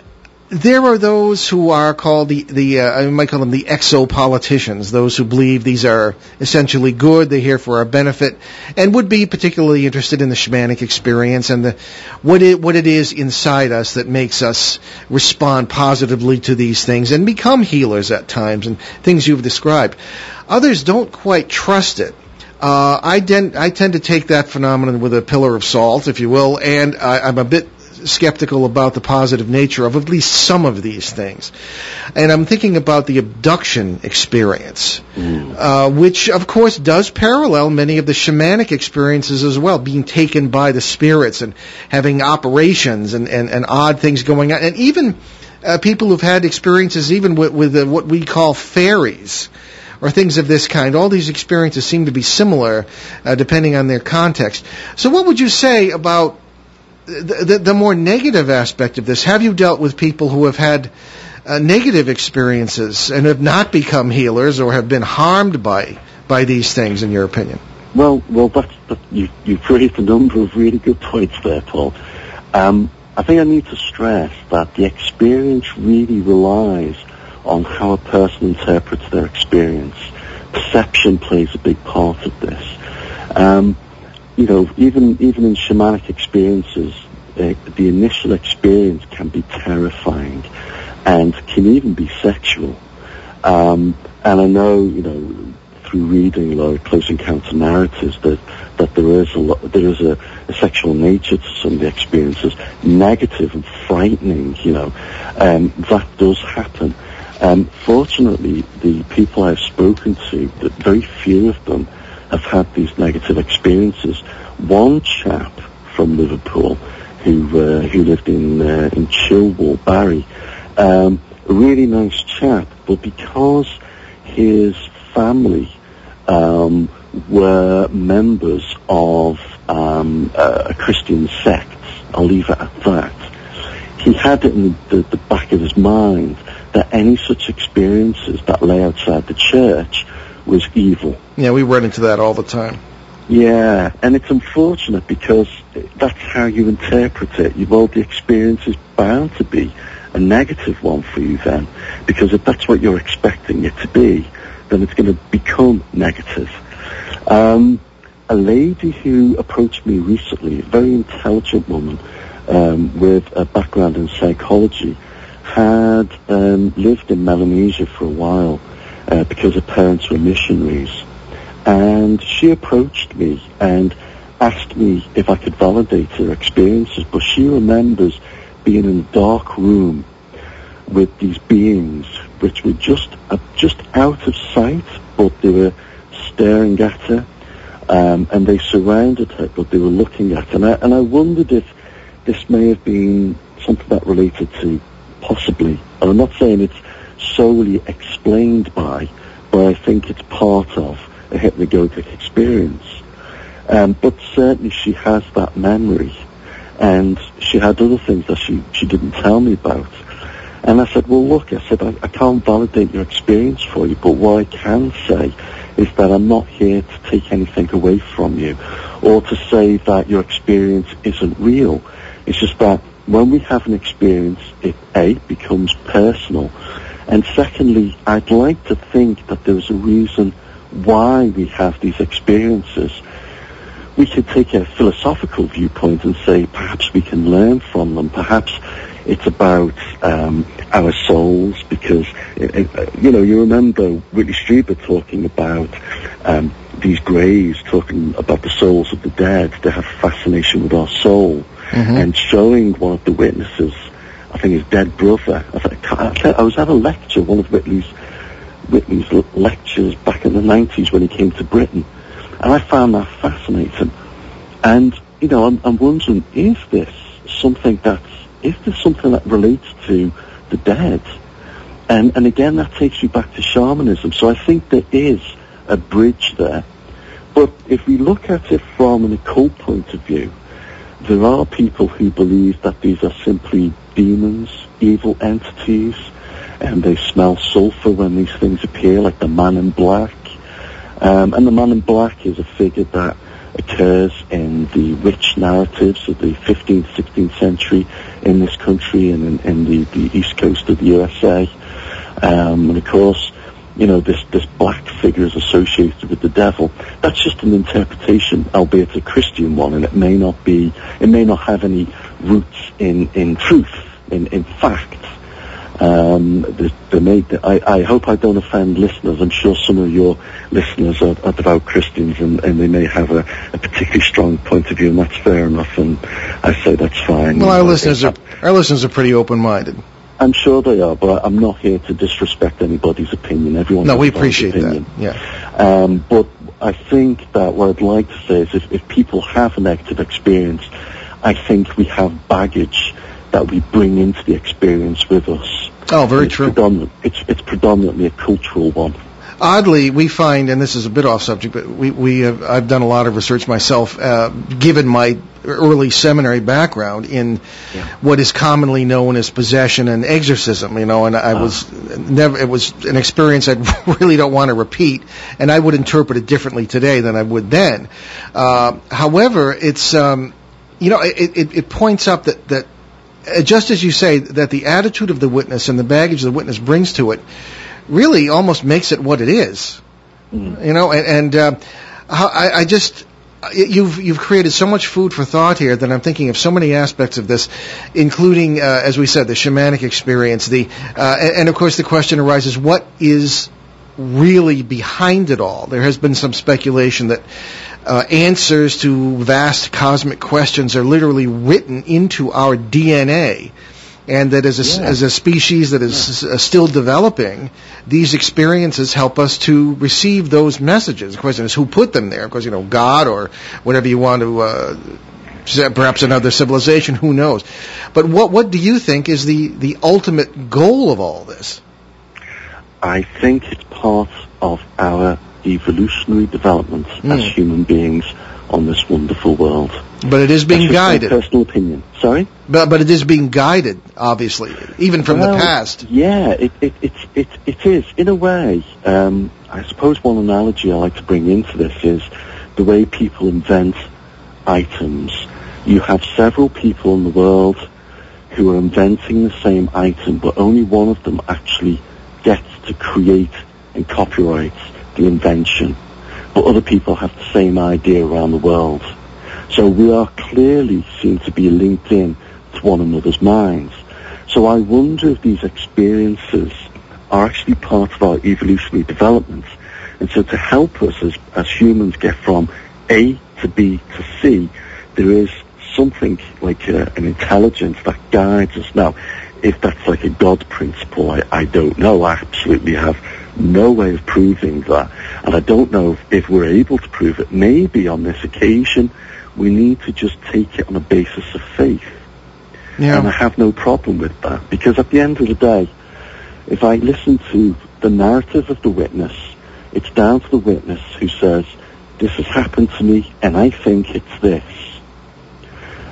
there are those who are called the, the uh, I might call them the exopoliticians, those who believe these are essentially good, they're here for our benefit, and would be particularly interested in the shamanic experience and the, what, it, what it is inside us that makes us respond positively to these things and become healers at times and things you've described. Others don't quite trust it. Uh, I, den- I tend to take that phenomenon with a pillar of salt, if you will, and I, I'm a bit skeptical about the positive nature of at least some of these things. And I'm thinking about the abduction experience, mm. uh, which of course does parallel many of the shamanic experiences as well, being taken by the spirits and having operations and, and, and odd things going on. And even uh, people who've had experiences even with, with uh, what we call fairies or things of this kind. All these experiences seem to be similar uh, depending on their context. So what would you say about the, the, the, more negative aspect of this, have you dealt with people who have had uh, negative experiences and have not become healers or have been harmed by by these things, in your opinion? Well, well, that's, that, you, you've raised a number of really good points there, Paul. Um, I think I need to stress that the experience really relies on how a person interprets their experience. Perception plays a big part of this. Um, you know, even even in shamanic experiences, uh, the initial experience can be terrifying, and can even be sexual. Um, and I know, you know, through reading a lot of close encounter narratives that that there is a lot, there is a, a sexual nature to some of the experiences, negative and frightening. You know, um, that does happen. Um, fortunately, the people I've spoken to, that very few of them have had these negative experiences. One chap from Liverpool who uh, who lived in uh, in Childwall, Barry. Um, a really nice chap, but because his family um, were members of um, a Christian sect, I'll leave it at that. He had it in the, the back of his mind that any such experiences that lay outside the church was evil. Yeah, we run into that all the time. Yeah, and it's unfortunate because that's how you interpret it. You've all the experience is bound to be a negative one for you then, because if that's what you're expecting it to be, then it's going to become negative. Um, a lady who approached me recently, a very intelligent woman um, with a background in psychology, had um, lived in Melanesia for a while uh, because her parents were missionaries. And she approached me and asked me if I could validate her experiences, but she remembers being in a dark room with these beings which were just uh, just out of sight, but they were staring at her, um, and they surrounded her, but they were looking at her. And I, and I wondered if this may have been something that related to possibly, and I'm not saying it's solely explained by, but I think it's part of a hypnagogic experience. Um, but certainly she has that memory, and she had other things that she, she didn't tell me about. And I said, well, look, I said, I, I can't validate your experience for you, but what I can say is that I'm not here to take anything away from you or to say that your experience isn't real. It's just that when we have an experience, it A, becomes personal, and secondly, I'd like to think that there's a reason why we have these experiences. We could take a philosophical viewpoint and say perhaps we can learn from them. Perhaps it's about um, our souls because, it, it, you know, you remember Whitley Strieber talking about um, these graves, talking about the souls of the dead. They have fascination with our soul. Mm-hmm. And showing one of the witnesses, I think his dead brother. I, thought, I was at a lecture, one of Whitley's Whitley's lectures back in the 90s when he came to Britain. And I found that fascinating. And, you know, I'm, I'm wondering, is this something that's, is this something that relates to the dead? And, and again, that takes you back to shamanism. So I think there is a bridge there. But if we look at it from an occult point of view, there are people who believe that these are simply demons, evil entities, and they smell sulfur when these things appear, like the man in black. Um, and the man in black is a figure that occurs in the witch narratives of the 15th, 16th century in this country and in, in the, the east coast of the USA. Um, and of course, you know, this, this black figure is associated with the devil. That's just an interpretation, albeit a Christian one, and it may not be, it may not have any roots in, in truth, in, in fact. Um, the, the made, I, I hope I don't offend listeners. I'm sure some of your listeners are, are devout Christians and, and they may have a, a, particularly strong point of view, and that's fair enough. And I say that's fine. Well, our listeners are our listeners are pretty open-minded. I'm sure they are, but I'm not here to disrespect anybody's opinion. Everyone. No, we appreciate opinion. that. Yeah. Um, but I think that what I'd like to say is, if, if people have a negative experience, I think we have baggage that we bring into the experience with us. Oh, very true. it's, it's predominantly a cultural one. Oddly, we find, and this is a bit off subject, but we, we have, I've done a lot of research myself, uh, given my early seminary background in yeah. what is commonly known as possession and exorcism, you know, and I uh was never, it was an experience I really don't want to repeat, and I would interpret it differently today than I would then. Uh, however, it's, um, you know, it, it, it points up that, that just as you say, that the attitude of the witness and the baggage the witness brings to it really almost makes it what it is. Mm. You know, and, and uh, I, I just you've you've created so much food for thought here that I'm thinking of so many aspects of this, including, uh, as we said, the shamanic experience. The uh, and, and, of course the question arises: what is really behind it all? There has been some speculation that uh, answers to vast cosmic questions are literally written into our DNA. And that as a, yeah. as a species that is yeah. still developing, these experiences help us to receive those messages. The question is who put them there? Of course, you know, God or whatever you want to uh, perhaps another civilization. Who knows? But what what do you think is the the ultimate goal of all this? I think it's part of our evolutionary development Mm. as human beings on this wonderful world. But it is being That's just my guided. personal opinion. Sorry. But but it is being guided, obviously, even from the past. Yeah, it, it, it, it, it is. In a way, um, I suppose one analogy I like to bring into this is the way people invent items. You have several people in the world who are inventing the same item, but only one of them actually gets to create and copyright the invention. But other people have the same idea around the world. So we are clearly seen to be linked in to one another's minds. So I wonder if these experiences are actually part of our evolutionary development. And so to help us as, as humans get from A to B to C, there is something like a, an intelligence that guides us. Now, if that's like a God principle, I, I don't know. I absolutely have no way of proving that. And I don't know if, if we're able to prove it. Maybe on this occasion, we need to just take it on a basis of faith. And I have no problem with that because at the end of the day, if I listen to the narrative of the witness, it's down to the witness who says, this has happened to me and I think it's this.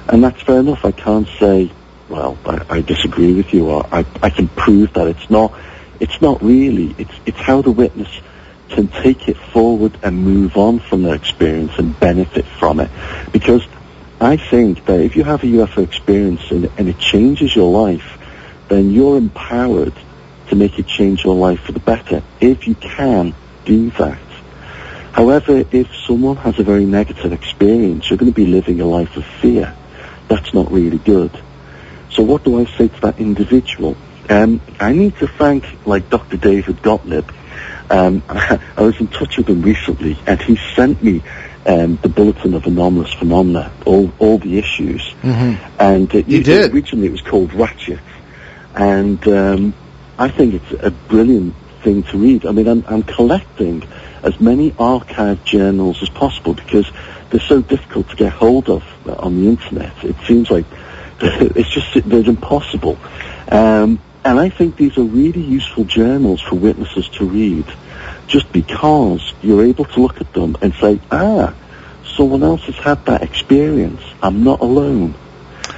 And that's fair enough. I can't say, well, I, I disagree with you or I, I can prove that it's not. It's not really. It's, it's how the witness can take it forward and move on from their experience and benefit from it. Because I think that if you have a UFO experience and, and it changes your life, then you're empowered to make it change your life for the better, if you can do that. However, if someone has a very negative experience, you're going to be living a life of fear. That's not really good. So what do I say to that individual? Um, I need to thank, like Dr. David Gotlib. Um, I was in touch with him recently, and he sent me um, the Bulletin of Anomalous Phenomena, all, all the issues. hmm And uh, You did? Originally, it was called Ratchet, and um, I think it's a brilliant thing to read. I mean, I'm, I'm collecting as many archived journals as possible because they're so difficult to get hold of on the internet. It seems like it's just they're impossible. Um, and I think these are really useful journals for witnesses to read, just because you're able to look at them and say, ah, someone else has had that experience. I'm not alone.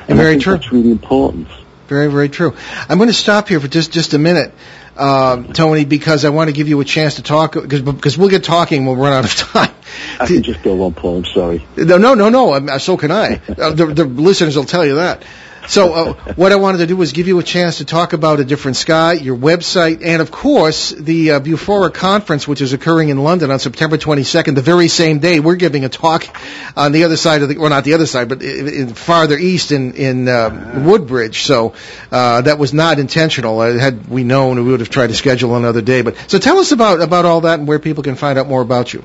And Very true. That's really important. Very, very true. I'm going to stop here for just, just a minute, um, Tony, because I want to give you a chance to talk, because, because we'll get talking, we'll run out of time. I can just go on, Paul. I'm sorry. No, no, no, no. So can I. Uh, the, the listeners will tell you that. So uh, what I wanted to do was give you a chance to talk about a different sky, your website, and of course the uh, Bufora conference, which is occurring in London on September 22nd, the very same day we're giving a talk on the other side of the, well, not the other side, but in, in farther east in in um, Woodbridge. So uh, that was not intentional. Uh, had we known, we would have tried to schedule another day. But so tell us about about all that and where people can find out more about you.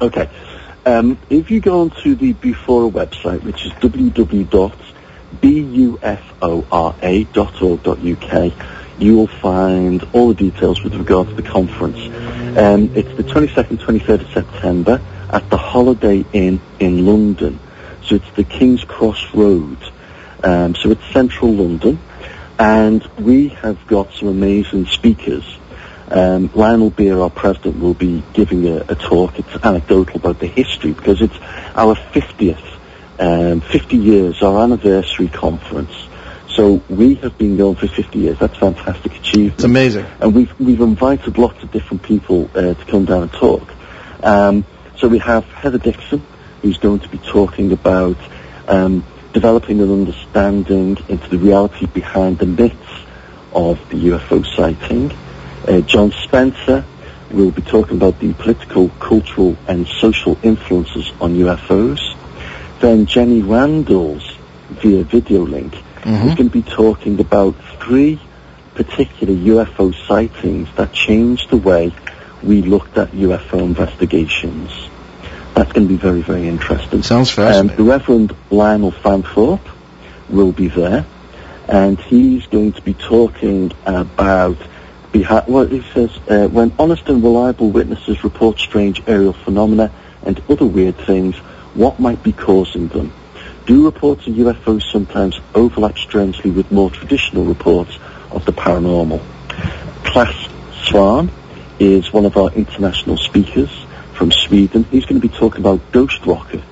Okay. Um, if you go onto the Bufora website, which is www.bufora.org.uk, you will find all the details with regard to the conference. Um, it's the 22nd, 23rd of September at the Holiday Inn in London. So it's the King's Cross Road. Um, so it's central London. And we have got some amazing speakers. Um, Lionel Beer, our president, will be giving a, a talk. It's anecdotal about the history because it's our 50th, um, 50 years, our anniversary conference. So we have been going for 50 years. That's a fantastic achievement. It's amazing. And we've, we've invited lots of different people uh, to come down and talk. Um, so we have Heather Dixon, who's going to be talking about um, developing an understanding into the reality behind the myths of the UFO sighting. Uh, John Spencer will be talking about the political, cultural and social influences on UFOs. Then Jenny Randles, via video link, Mhm. is going to be talking about three particular UFO sightings that changed the way we looked at UFO investigations. That's going to be very, very interesting. Sounds Um, fascinating. the Reverend Lionel Fanthorpe will be there, and he's going to be talking about behind, what he says, uh, when honest and reliable witnesses report strange aerial phenomena and other weird things, what might be causing them? do reports of UFOs sometimes overlap strangely with more traditional reports of the paranormal. Clas Svahn is one of our international speakers from Sweden. He's going to be talking about ghost rockets.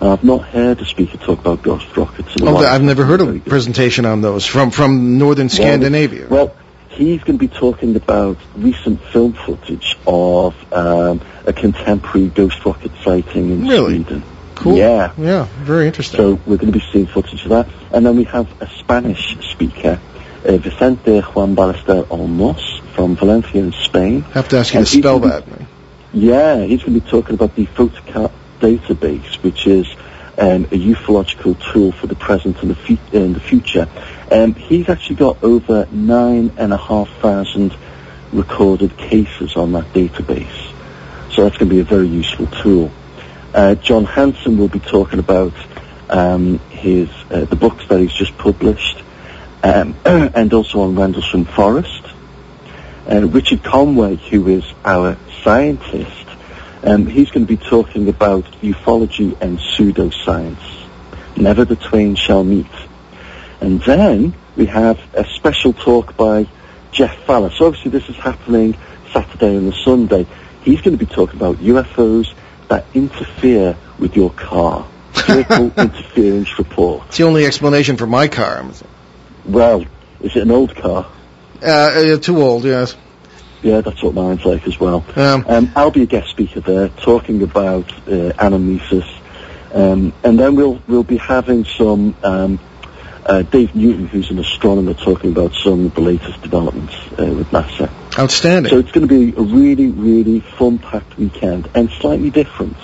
I've not heard a speaker talk about ghost rockets. In a Oh, while. I've never heard a presentation on those from from northern Scandinavia. Well, he's going to be talking about recent film footage of um, a contemporary ghost rocket sighting in Really? Sweden. cool. Yeah. Yeah. Very interesting. So we're going to be seeing footage of that. And then we have a Spanish speaker, uh, Vicente Juan Ballester Olmos from Valencia in Spain. I have to ask you and to spell gonna be- that. Yeah, he's going to be talking about the FOTOCAT database, which is um, a ufological tool for the present and the, and the future. Um, he's actually got over nine and a half thousand recorded cases on that database. So that's going to be a very useful tool. Uh, John Hanson will be talking about um, his uh, the books that he's just published, um, and also on Rendlesham Forest. Uh, Richard Conway, who is our scientist, um, he's going to be talking about ufology and pseudoscience. Never the twain shall meet. And then we have a special talk by Geoff Falla. So obviously this is happening Saturday and the Sunday. He's going to be talking about UFOs that interfere with your car. Vehicle interference report. It's the only explanation for my car. Well, is it an old car? Uh, uh, too old. Yes. Yeah, that's what mine's like as well. Um, Um, I'll be a guest speaker there, talking about uh, anamnesis, um, and then we'll we'll be having some um, uh, Dave Newton, who's an astronomer, talking about some of the latest developments uh, with NASA. outstanding. So it's going to be a really, really fun-packed weekend and slightly different.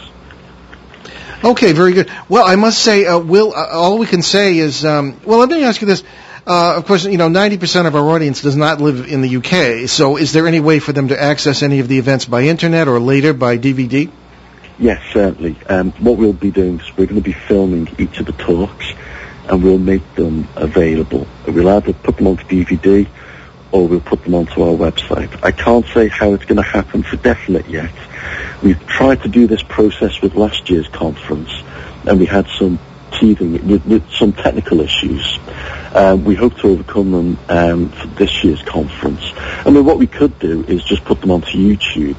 Okay, very good. Well, I must say, uh, Will, uh, all we can say is, um, well, let me ask you this. Uh, of course, you know, 90% of our audience does not live in the UK, so is there any way for them to access any of the events by internet or later by DVD? Yes, certainly. Um, what we'll be doing is we're going to be filming each of the talks, and we'll make them available. We'll either put them onto DVD, or we'll put them onto our website. I can't say how it's going to happen for definite yet. We've tried to do this process with last year's conference, and we had some teething with, with some technical issues. Um, we hope to overcome them um, for this year's conference. I mean, what we could do is just put them onto YouTube,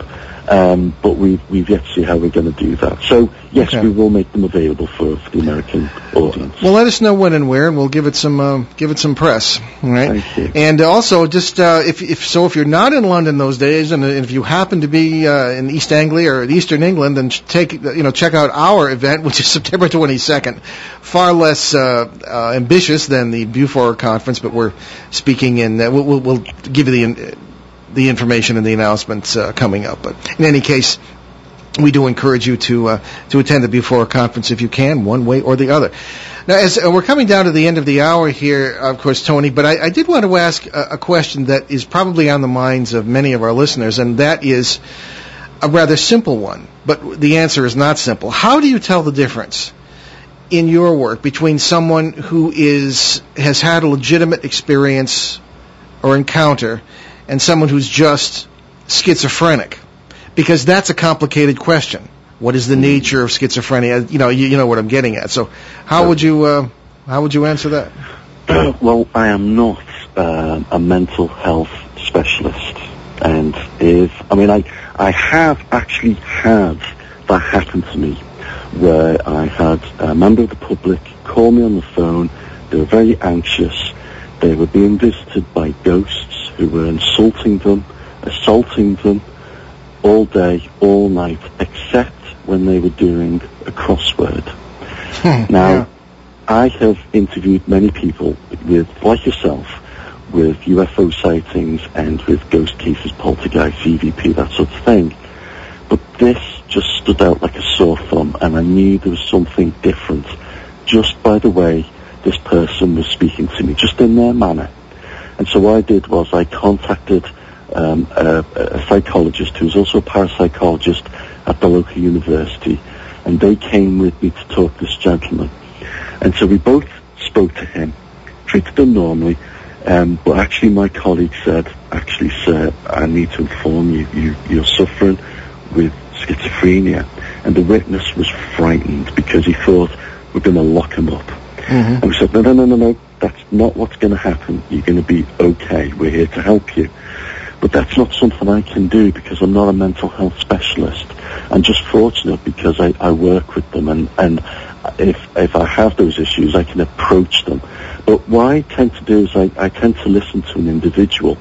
um, but we, we've yet to see how we're going to do that. So, yes, Okay. we will make them available for, for the American audience. Well, let us know when and where, and we'll give it some uh, give it some press. All right. Thank you. And also, just uh, if if so, if you're not in London those days, and if you happen to be uh, in East Anglia or Eastern England, then take you know check out our event, which is September 22nd. Far less uh, uh, ambitious than the Bufora conference, but we're speaking in. Uh, we'll, we'll, we'll give you the the information and the announcements uh, coming up. But in any case, we do encourage you to uh, to attend the Bufora conference if you can, one way or the other. Now, as uh, we're coming down to the end of the hour here, of course, Tony, but I, I did want to ask a, a question that is probably on the minds of many of our listeners, and that is a rather simple one. But the answer is not simple. How do you tell the difference in your work between someone who is has had a legitimate experience or encounter and someone who's just schizophrenic? Because that's a complicated question. What is the nature of schizophrenia? You know, you, you know what I'm getting at. So, how would you uh, how would you answer that? well, I am not um, a mental health specialist, and if I mean, I I have actually had that happen to me, where I had a member of the public call me on the phone. They were very anxious. They were being visited by ghosts who were insulting them, assaulting them all day, all night, except when they were doing a crossword. Hmm, now, Yeah. I have interviewed many people with, like yourself, with UFO sightings and with ghost cases, poltergeist, EVP, that sort of thing. But this just stood out like a sore thumb, and I knew there was something different just by the way this person was speaking to me, just in their manner. And so what I did was I contacted um, a, a psychologist who was also a parapsychologist at the local university, and they came with me to talk to this gentleman. And so we both spoke to him, treated him normally, um, but actually my colleague said, actually sir, I need to inform you, you you're suffering with schizophrenia. And the witness was frightened because he thought we're going to lock him up. Mm-hmm. And we said, no, no, no, no, no, that's not what's going to happen. You're going to be okay. We're here to help you. But that's not something I can do because I'm not a mental health specialist. I'm just fortunate because I, I work with them and, and if, if I have those issues, I can approach them. But what I tend to do is I, I tend to listen to an individual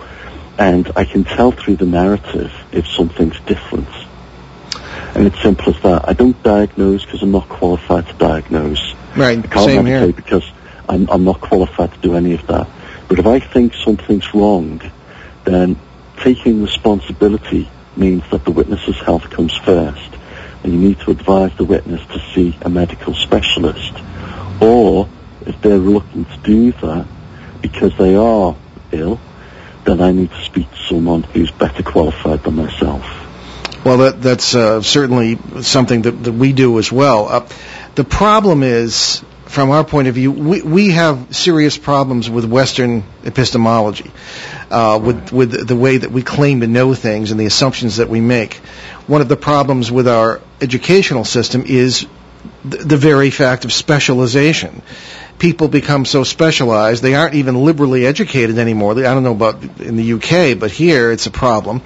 and I can tell through the narrative if something's different. And it's simple as that. I don't diagnose because I'm not qualified to diagnose. Right. I can't Same here. because I'm, I'm not qualified to do any of that. But if I think something's wrong, then taking responsibility means that the witness's health comes first. And you need to advise the witness to see a medical specialist. Or, if they're reluctant to do that because they are ill, then I need to speak to someone who's better qualified than myself. Well, that, that's uh, certainly something that, that we do as well. Uh, the problem is, from our point of view, we, we have serious problems with Western epistemology, uh, with, with the way that we claim to know things and the assumptions that we make. One of the problems with our educational system is the, the very fact of specialization. People become so specialized, they aren't even liberally educated anymore. I don't know about in the UK, but here it's a problem.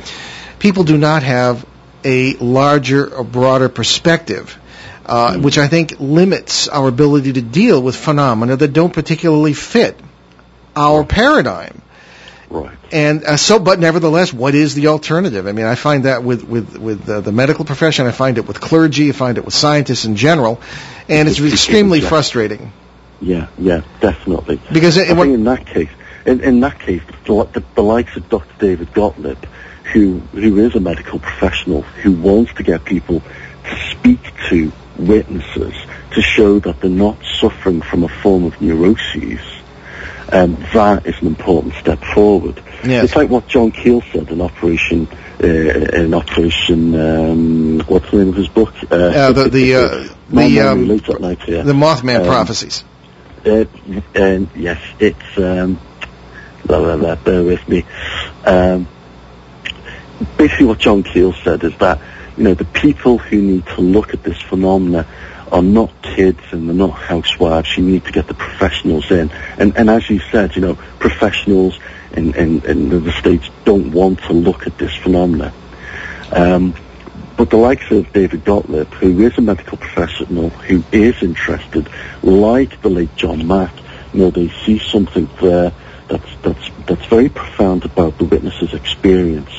People do not have a larger or broader perspective, uh, which I think limits our ability to deal with phenomena that don't particularly fit our paradigm. Right. And uh, so, but nevertheless, what is the alternative? I mean, I find that with with with uh, the medical profession, I find it with clergy, I find it with scientists in general, and it's extremely Yeah. frustrating Yeah, yeah, definitely. because it, I what, think in that case, in, in that case, the, the, the likes of Dr. David Gotlib, who who is a medical professional, who wants to get people to speak to witnesses to show that they're not suffering from a form of neuroses, um, that is an important step forward. Yes. It's like what John Keel said in Operation, uh, in Operation, um, what's the name of his book? Uh, uh, the the uh, the um, Night, yeah. the Mothman Um, prophecies. Uh, and yes, it's um, blah, blah, blah, bear with me. Um, basically, what John Keel said is that you know the people who need to look at this phenomena are not kids and they're not housewives. You need to get the professionals in, and and as you said, you know, professionals in in, in the states don't want to look at this phenomena. Um, but the likes of David Gotlib, who is a medical professional, who is interested, like the late John Mack, you know, they see something there that's that's that's very profound about the witness's experience,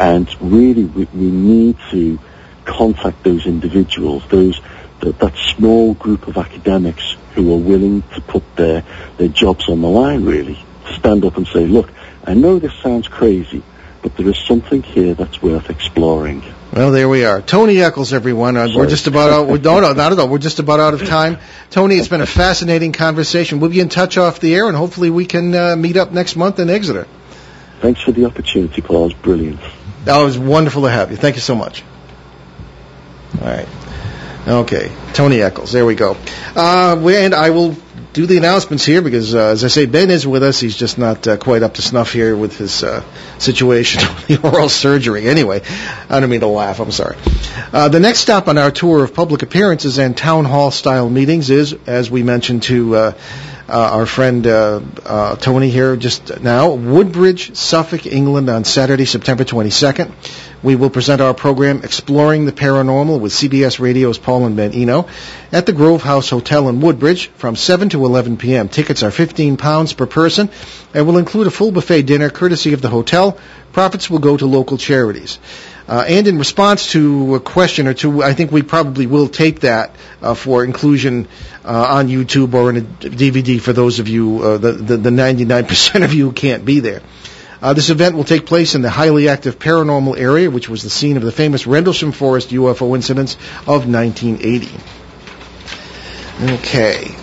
and really we, we need to contact those individuals, those that, that small group of academics who are willing to put their their jobs on the line, really, to stand up and say, look, I know this sounds crazy, but there is something here that's worth exploring. Well, there we are. Tony Eccles, everyone. Uh, we're just about out. We're, no, no, not at all. We're just about out of time. Tony, it's been a fascinating conversation. We'll be in touch off the air, and hopefully we can uh, meet up next month in Exeter. Thanks for the opportunity, Paul. Brilliant. It was wonderful to have you. Thank you so much. All right. Okay. Tony Eccles. There we go. Uh, and I will do the announcements here because, uh, as I say, Ben is with us. He's just not uh, quite up to snuff here with his uh, situation with the oral surgery. Anyway, I don't mean to laugh. I'm sorry. Uh, the next stop on our tour of public appearances and town hall style meetings is, as we mentioned to uh, our friend uh, uh, Tony here just now, Woodbridge, Suffolk, England on Saturday, September 22nd. We will present our program Exploring the Paranormal with CBS Radio's Paul and Ben Eno at the Grove House Hotel in Woodbridge from 7 to 11 p.m. Tickets are 15 pounds per person and will include a full buffet dinner courtesy of the hotel. Profits will go to local charities. Uh, and in response to a question or two, I think we probably will tape that uh, for inclusion uh, on YouTube or in a DVD for those of you, uh, the, the, the 99% of you who can't be there. Uh, this event will take place in the highly active paranormal area, which was the scene of the famous Rendlesham Forest UFO incidents of 1980. Okay.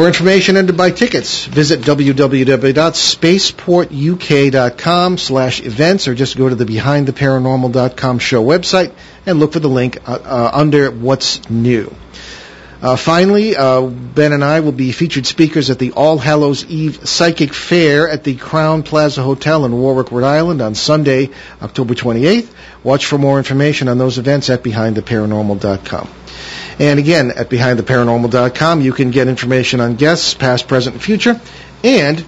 For information and to buy tickets, visit www.spaceportuk.com slash events or just go to the behindtheparanormal.com show website and look for the link uh, uh, under what's new. Uh, finally, uh, Ben and I will be featured speakers at the All Hallows Eve Psychic Fair at the Crowne Plaza Hotel in Warwick, Rhode Island on Sunday, October 28th. Watch for more information on those events at behindtheparanormal.com. And again, at BehindTheParanormal.com, you can get information on guests, past, present, and future, and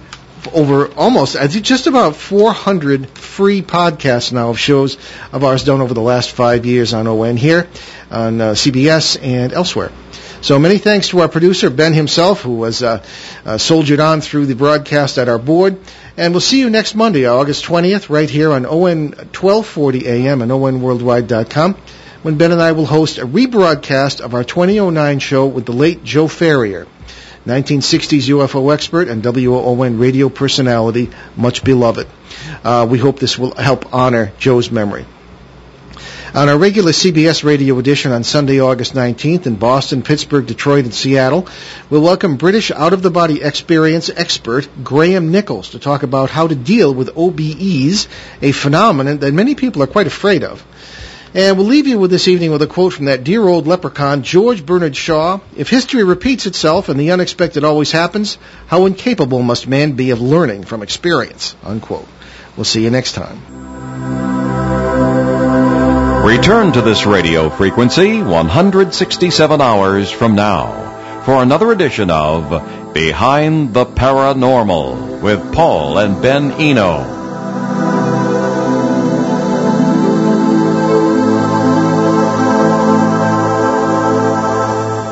over almost, just about 400 free podcasts now of shows of ours done over the last five years on ON here, on uh, CBS, and elsewhere. So many thanks to our producer, Ben himself, who was uh, uh, soldiered on through the broadcast at our board. And we'll see you next Monday, August 20th, right here on ON 1240 AM and ONWorldwide.com, when Ben and I will host a rebroadcast of our 2009 show with the late Joe Ferriere. 1960s UFO expert and WON radio personality, much beloved. Uh, we hope this will help honor Joe's memory. On our regular CBS radio edition on Sunday, August 19th in Boston, Pittsburgh, Detroit, and Seattle, we'll welcome British out-of-the-body experience expert Graham Nicholls to talk about how to deal with OBEs, a phenomenon that many people are quite afraid of. And we'll leave you with this evening with a quote from that dear old leprechaun, George Bernard Shaw. If history repeats itself and the unexpected always happens, how incapable must man be of learning from experience? Unquote. We'll see you next time. Return to this radio frequency 167 hours from now for another edition of Behind the Paranormal with Paul and Ben Eno.